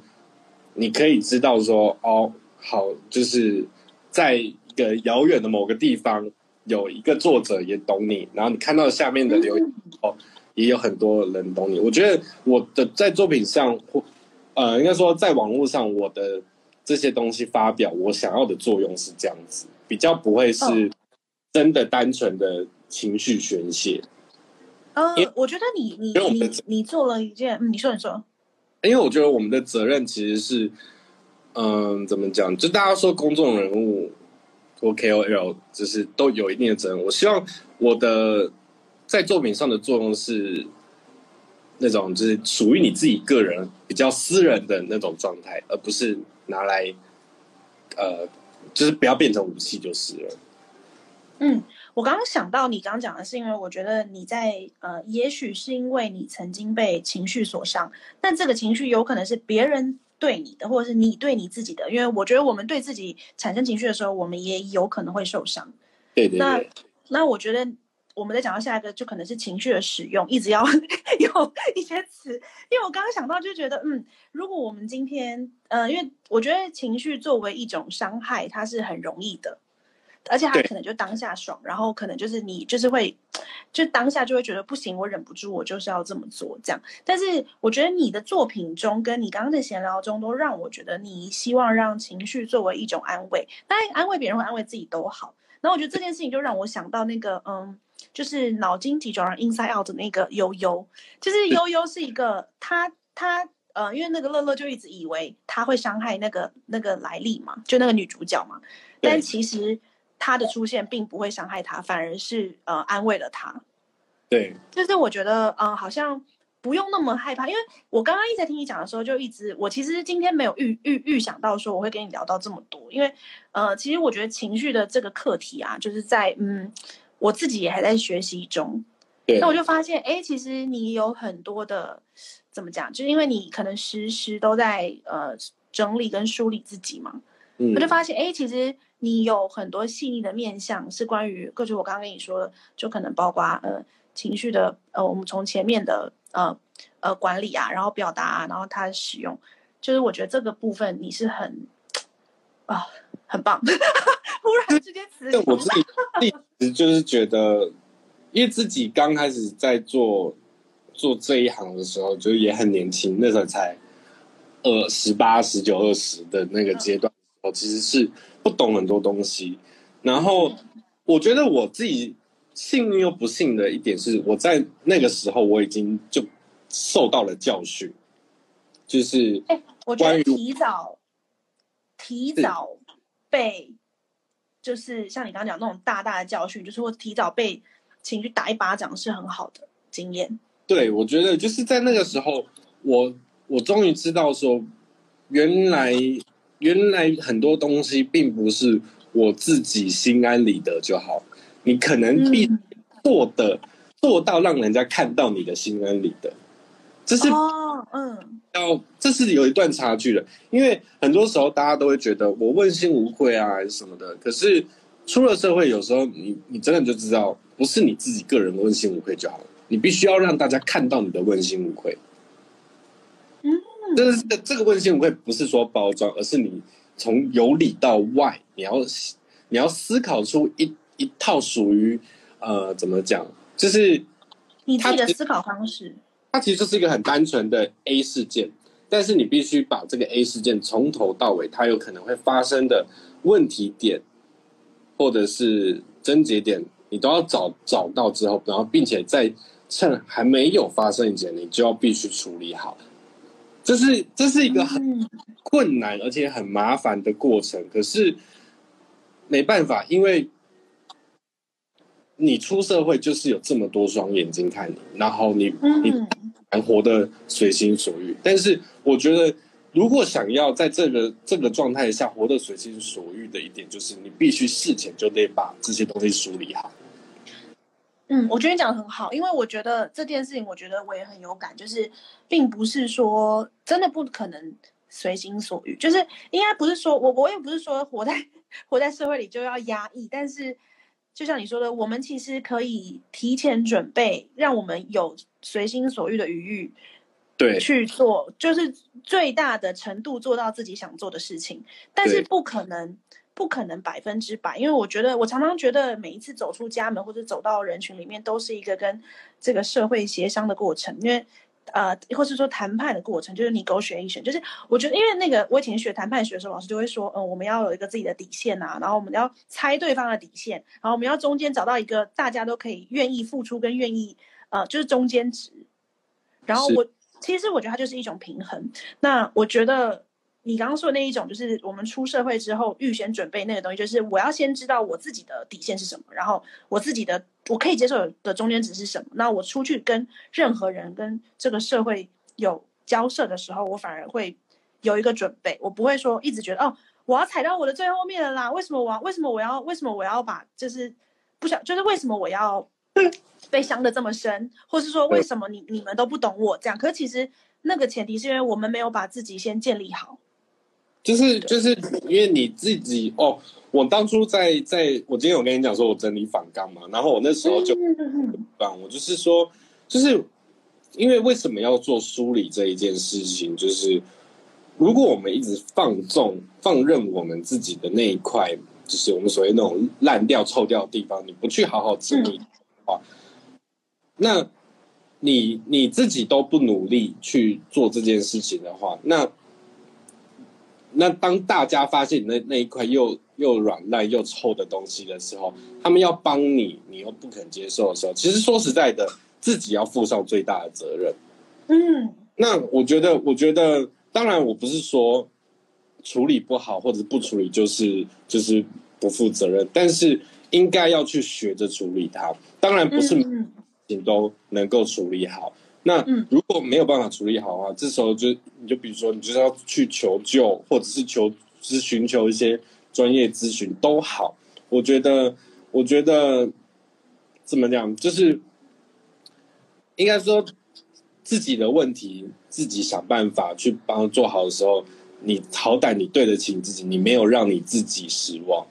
你可以知道说，哦，好，就是在一个遥远的某个地方，有一个作者也懂你，然后你看到下面的留言，哦，也有很多人懂你。我觉得我的在作品上，或呃，应该说在网络上我的这些东西发表，我想要的作用是这样子，比较不会是真的单纯的情绪宣泄。嗯，我觉得你你你你做了一件，嗯，你说你说，因为我觉得我们的责任其实是，嗯，怎么讲？就大家说公众人物或 KOL，就是都有一定的责任。我希望我的在作品上的作用是那种，就是属于你自己个人比较私人的那种状态，而不是拿来，呃，就是不要变成武器就是了。嗯。我刚刚想到你刚刚讲的是，因为我觉得你在呃，也许是因为你曾经被情绪所伤，但这个情绪有可能是别人对你的，或者是你对你自己的。因为我觉得我们对自己产生情绪的时候，我们也有可能会受伤。对对。那那我觉得我们再讲到下一个，就可能是情绪的使用，一直要 有一些词。因为我刚刚想到就觉得，嗯，如果我们今天，呃，因为我觉得情绪作为一种伤害，它是很容易的。而且他可能就当下爽，然后可能就是你就是会，就当下就会觉得不行，我忍不住，我就是要这么做这样。但是我觉得你的作品中，跟你刚刚的闲聊中，都让我觉得你希望让情绪作为一种安慰，当然安慰别人或安慰自己都好。然后我觉得这件事情就让我想到那个，嗯，就是脑筋急转弯 Inside Out 的那个悠悠，就是悠悠是一个他他呃，因为那个乐乐就一直以为他会伤害那个那个莱利嘛，就那个女主角嘛，但其实。他的出现并不会伤害他，反而是呃安慰了他。对，就是我觉得嗯，好像不用那么害怕，因为我刚刚一直在听你讲的时候，就一直我其实今天没有预预预想到说我会跟你聊到这么多，因为呃，其实我觉得情绪的这个课题啊，就是在嗯，我自己也还在学习中。那我就发现，哎，其实你有很多的怎么讲，就是因为你可能时时都在呃整理跟梳理自己嘛，我就发现，哎，其实。你有很多细腻的面向，是关于，各就我刚刚跟你说的，就可能包括呃情绪的，呃，我们从前面的呃呃管理啊，然后表达，啊，然后它的使用，就是我觉得这个部分你是很啊很棒，忽然之间词，我自己一直 就是觉得，因为自己刚开始在做做这一行的时候，就也很年轻，那时候才二十八、十九、二十的那个阶段，我其实是。不懂很多东西，然后我觉得我自己幸运又不幸的一点是，我在那个时候我已经就受到了教训，就是哎，我觉得提早提早被，就是像你刚刚讲那种大大的教训，就是我提早被情绪打一巴掌是很好的经验。对，我觉得就是在那个时候，我我终于知道说，原来。原来很多东西并不是我自己心安理得就好，你可能必做的做到让人家看到你的心安理得，这是哦，嗯，要这是有一段差距的，因为很多时候大家都会觉得我问心无愧啊，还是什么的，可是出了社会，有时候你你真的就知道，不是你自己个人问心无愧就好了，你必须要让大家看到你的问心无愧。这是这个问心无愧，不是说包装，而是你从由里到外，你要你要思考出一一套属于呃怎么讲，就是你自己的思考方式。它其实就是一个很单纯的 A 事件，但是你必须把这个 A 事件从头到尾，它有可能会发生的问题点，或者是症结点，你都要找找到之后，然后并且在趁还没有发生以前，你就要必须处理好。这是这是一个很困难而且很麻烦的过程，可是没办法，因为你出社会就是有这么多双眼睛看你，然后你你还活得随心所欲。但是我觉得，如果想要在这个这个状态下活得随心所欲的一点，就是你必须事前就得把这些东西梳理好。嗯，我觉得你讲的很好，因为我觉得这件事情，我觉得我也很有感，就是并不是说真的不可能随心所欲，就是应该不是说我我也不是说活在活在社会里就要压抑，但是就像你说的，我们其实可以提前准备，让我们有随心所欲的余裕，对，去做，就是最大的程度做到自己想做的事情，但是不可能。不可能百分之百，因为我觉得我常常觉得每一次走出家门或者走到人群里面，都是一个跟这个社会协商的过程。因为呃，或是说谈判的过程，就是 negotiation，就是我觉得，因为那个我以前学谈判学的时候，老师就会说，嗯，我们要有一个自己的底线啊，然后我们要猜对方的底线，然后我们要中间找到一个大家都可以愿意付出跟愿意，呃，就是中间值。然后我其实我觉得它就是一种平衡。那我觉得。你刚刚说的那一种，就是我们出社会之后预先准备那个东西，就是我要先知道我自己的底线是什么，然后我自己的我可以接受的中间值是什么。那我出去跟任何人、跟这个社会有交涉的时候，我反而会有一个准备，我不会说一直觉得哦，我要踩到我的最后面了啦。为什么我要为什么我要为什么我要把就是不想就是为什么我要被伤的这么深，或是说为什么你你们都不懂我这样？可是其实那个前提是因为我们没有把自己先建立好。就是就是因为你自己哦，我当初在在我今天有跟你讲说，我整理反纲嘛，然后我那时候就反，我就是说，就是因为为什么要做梳理这一件事情，就是如果我们一直放纵放任我们自己的那一块，就是我们所谓那种烂掉臭掉的地方，你不去好好整理的话，那你你自己都不努力去做这件事情的话，那。那当大家发现那那一块又又软烂又臭的东西的时候，他们要帮你，你又不肯接受的时候，其实说实在的，自己要负上最大的责任。嗯，那我觉得，我觉得，当然，我不是说处理不好或者不处理就是就是不负责任，但是应该要去学着处理它。当然不是你都能够处理好。那如果没有办法处理好的话，这时候就你就比如说，你就是要去求救，或者是求是寻求一些专业咨询都好。我觉得，我觉得怎么讲，就是应该说自己的问题自己想办法去帮做好的时候，你好歹你对得起你自己，你没有让你自己失望。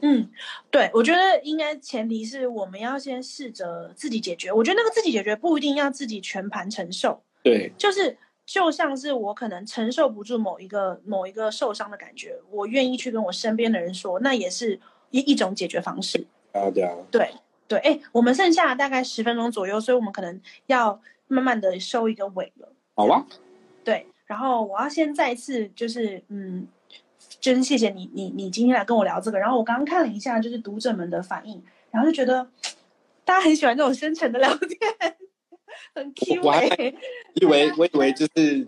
嗯，对，我觉得应该前提是我们要先试着自己解决。我觉得那个自己解决不一定要自己全盘承受，对，就是就像是我可能承受不住某一个某一个受伤的感觉，我愿意去跟我身边的人说，那也是一一种解决方式。啊，对啊，对对，哎，我们剩下大概十分钟左右，所以我们可能要慢慢的收一个尾了。好啊，对，然后我要先再次就是嗯。真谢谢你，你你今天来跟我聊这个。然后我刚刚看了一下，就是读者们的反应，然后就觉得大家很喜欢这种深沉的聊天，很 Q。我还以为我以为就是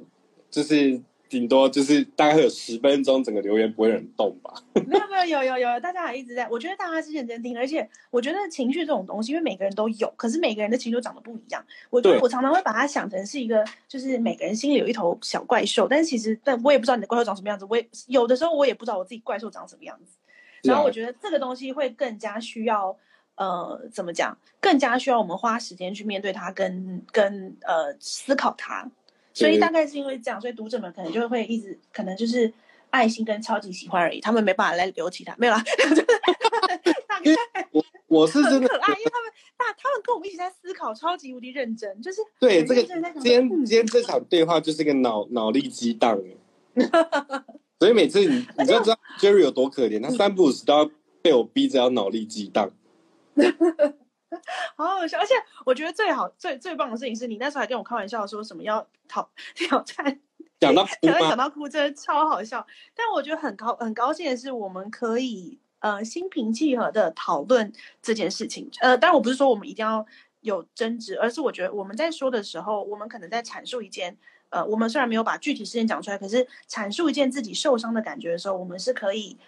就是。顶多就是大概会有十分钟，整个留言不会很动吧？没有没有有有有，大家还一直在。我觉得大家是认真听，而且我觉得情绪这种东西，因为每个人都有，可是每个人的情绪长得不一样。我我常常会把它想成是一个，就是每个人心里有一头小怪兽，但是其实，但我也不知道你的怪兽长什么样子。我也有的时候我也不知道我自己怪兽长什么样子。然后我觉得这个东西会更加需要，呃，怎么讲？更加需要我们花时间去面对它，跟跟呃思考它。所以大概是因为这样，所以读者们可能就会一直可能就是爱心跟超级喜欢而已，他们没办法来留其他，没有啦。我我是真的可爱，因为他们那他们跟我们一起在思考，超级无敌认真，就是对这个今天今天这场对话就是个脑脑力激荡 所以每次你你就知道 Jerry 有多可怜，他三不五时都要被我逼着要脑力激荡。好好笑，而且我觉得最好最最棒的事情是你那时候还跟我开玩笑说什么要挑 挑战，讲到讲到讲到哭，真的超好笑。但我觉得很高很高兴的是，我们可以呃心平气和的讨论这件事情。呃，当然我不是说我们一定要有争执，而是我觉得我们在说的时候，我们可能在阐述一件呃，我们虽然没有把具体事件讲出来，可是阐述一件自己受伤的感觉的时候，我们是可以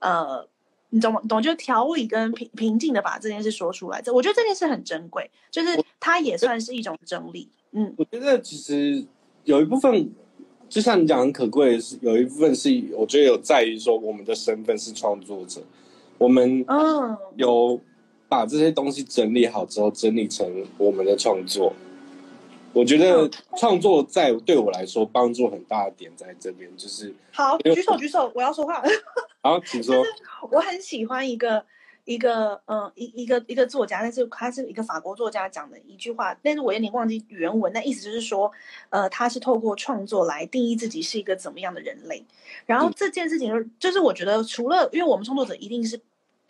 呃。你懂吗？懂就调理跟平平静的把这件事说出来，这我觉得这件事很珍贵，就是它也算是一种整理。嗯，我觉得其实有一部分，就像你讲很可贵的是，有一部分是我觉得有在于说我们的身份是创作者，我们嗯有把这些东西整理好之后，整理成我们的创作。我觉得创作在对我来说帮助很大的点在这边，就是好举手举手，我要说话。好，请说。我很喜欢一个一个嗯一一个一个作家，但是他是一个法国作家讲的一句话，但是我有点忘记原文。那意思就是说，呃，他是透过创作来定义自己是一个怎么样的人类。然后这件事情就是，就是我觉得除了因为我们创作者一定是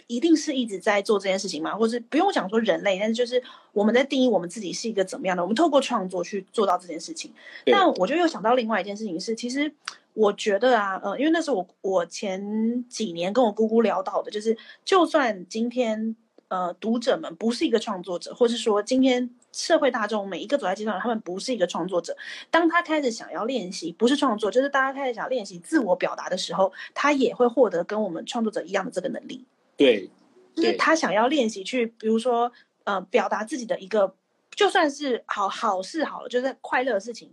一定是一直在做这件事情吗？或是不用讲说人类，但是就是我们在定义我们自己是一个怎么样的？我们透过创作去做到这件事情。但我就又想到另外一件事情是，其实我觉得啊，呃，因为那是我我前几年跟我姑姑聊到的，就是就算今天呃读者们不是一个创作者，或是说今天社会大众每一个走在街上，他们不是一个创作者，当他开始想要练习，不是创作，就是大家开始想练习自我表达的时候，他也会获得跟我们创作者一样的这个能力。对，就是他想要练习去，比如说，呃，表达自己的一个，就算是好好事好了，就是快乐的事情，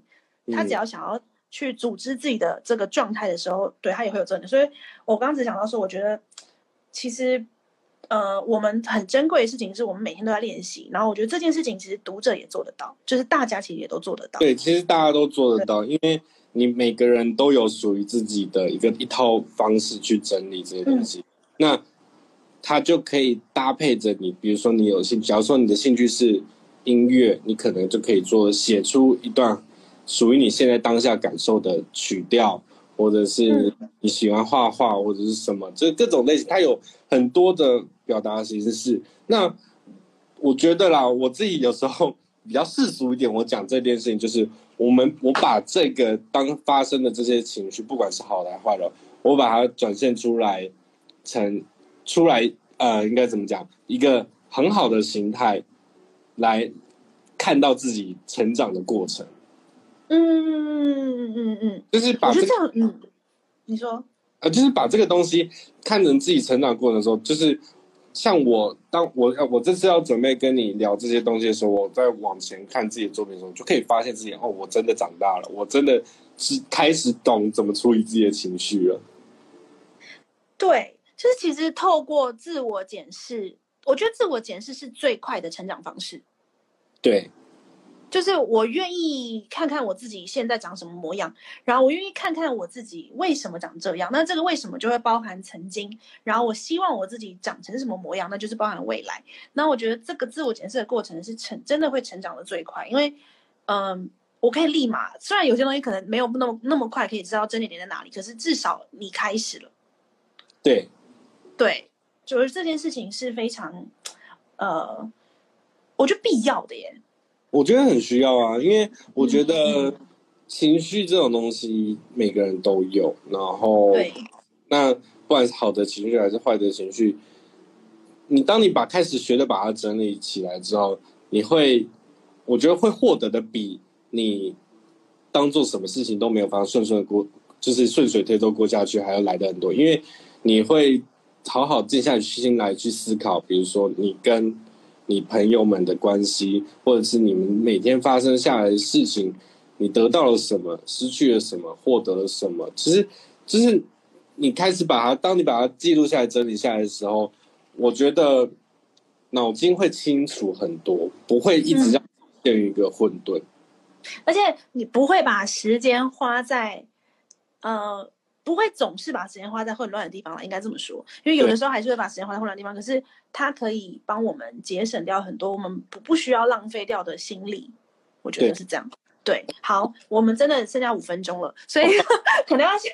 他只要想要去组织自己的这个状态的时候，对他也会有这个。所以我刚刚只想到说，我觉得其实，呃，我们很珍贵的事情是我们每天都在练习，然后我觉得这件事情其实读者也做得到，就是大家其实也都做得到。对，其实大家都做得到，因为你每个人都有属于自己的一个一套方式去整理这些东西，那。它就可以搭配着你，比如说你有兴，假如说你的兴趣是音乐，你可能就可以做写出一段属于你现在当下感受的曲调，或者是你喜欢画画或者是什么，就各种类型，它有很多的表达形式。那我觉得啦，我自己有时候比较世俗一点，我讲这件事情就是我们我把这个当发生的这些情绪，不管是好的坏的，我把它展现出来成。出来，呃，应该怎么讲？一个很好的形态，来看到自己成长的过程。嗯嗯嗯嗯嗯，就是把这样，嗯，你说，呃，就是把这个东西看成自己成长过程的时候，就是像我，当我我这次要准备跟你聊这些东西的时候，我在往前看自己的作品的时候，就可以发现自己，哦，我真的长大了，我真的是开始懂怎么处理自己的情绪了。对。就是其实透过自我检视，我觉得自我检视是最快的成长方式。对，就是我愿意看看我自己现在长什么模样，然后我愿意看看我自己为什么长这样。那这个为什么就会包含曾经，然后我希望我自己长成什么模样，那就是包含未来。那我觉得这个自我检视的过程是成真的会成长的最快，因为嗯，我可以立马，虽然有些东西可能没有那么那么快可以知道真理点在哪里，可是至少你开始了。对。对，就是这件事情是非常，呃，我觉得必要的耶。我觉得很需要啊，因为我觉得情绪这种东西每个人都有，然后，对，那不管是好的情绪还是坏的情绪，你当你把开始学的把它整理起来之后，你会，我觉得会获得的比你当做什么事情都没有发生顺顺过，就是顺水推舟过下去还要来的很多，因为你会。好好静下心来去思考，比如说你跟你朋友们的关系，或者是你们每天发生下来的事情，你得到了什么，失去了什么，获得了什么？其实，就是你开始把它，当你把它记录下来、整理下来的时候，我觉得脑筋会清楚很多，不会一直要陷于一个混沌。而且你不会把时间花在，呃。不会总是把时间花在混乱的地方了，应该这么说，因为有的时候还是会把时间花在混乱的地方。可是它可以帮我们节省掉很多我们不不需要浪费掉的心力，我觉得是这样。对，好，我们真的剩下五分钟了，所以 可能要先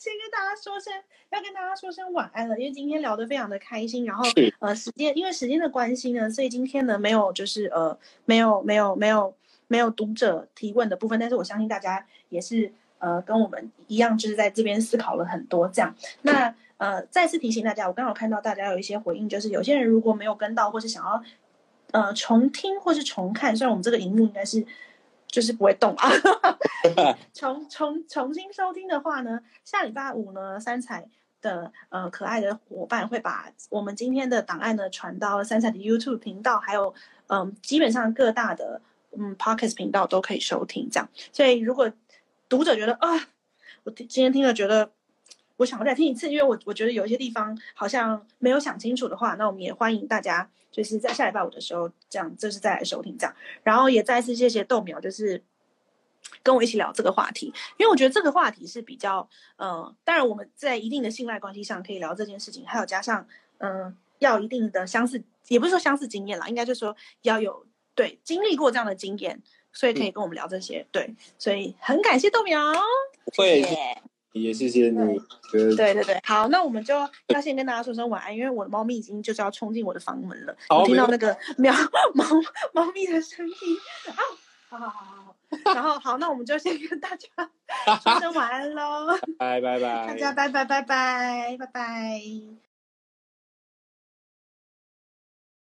先跟大家说声，要跟大家说声晚安了，因为今天聊得非常的开心。然后呃，时间因为时间的关系呢，所以今天呢没有就是呃没有没有没有没有读者提问的部分，但是我相信大家也是。呃，跟我们一样，就是在这边思考了很多这样。那呃，再次提醒大家，我刚好看到大家有一些回应，就是有些人如果没有跟到，或是想要呃重听或是重看，虽然我们这个荧幕应该是就是不会动啊，重重重新收听的话呢，下礼拜五呢，三彩的呃可爱的伙伴会把我们今天的档案呢传到三彩的 YouTube 频道，还有嗯，基本上各大的嗯 Podcast 频道都可以收听这样。所以如果读者觉得啊，我今天听了觉得，我想要再听一次，因为我我觉得有一些地方好像没有想清楚的话，那我们也欢迎大家就是在下礼拜五的时候这样就是再来收听这样，然后也再次谢谢豆苗，就是跟我一起聊这个话题，因为我觉得这个话题是比较呃，当然我们在一定的信赖关系上可以聊这件事情，还有加上嗯，要一定的相似，也不是说相似经验啦，应该就是说要有对经历过这样的经验。所以可以跟我们聊这些，对，所以很感谢豆苗，谢谢，也谢谢你。对对对，好，那我们就要先跟大家说声晚安，因为我的猫咪已经就是要冲进我的房门了，我听到那个喵猫猫咪的声音啊，好好好好好，然后好，那我们就先跟大家说声晚安喽，拜拜拜，大家拜拜拜拜拜拜。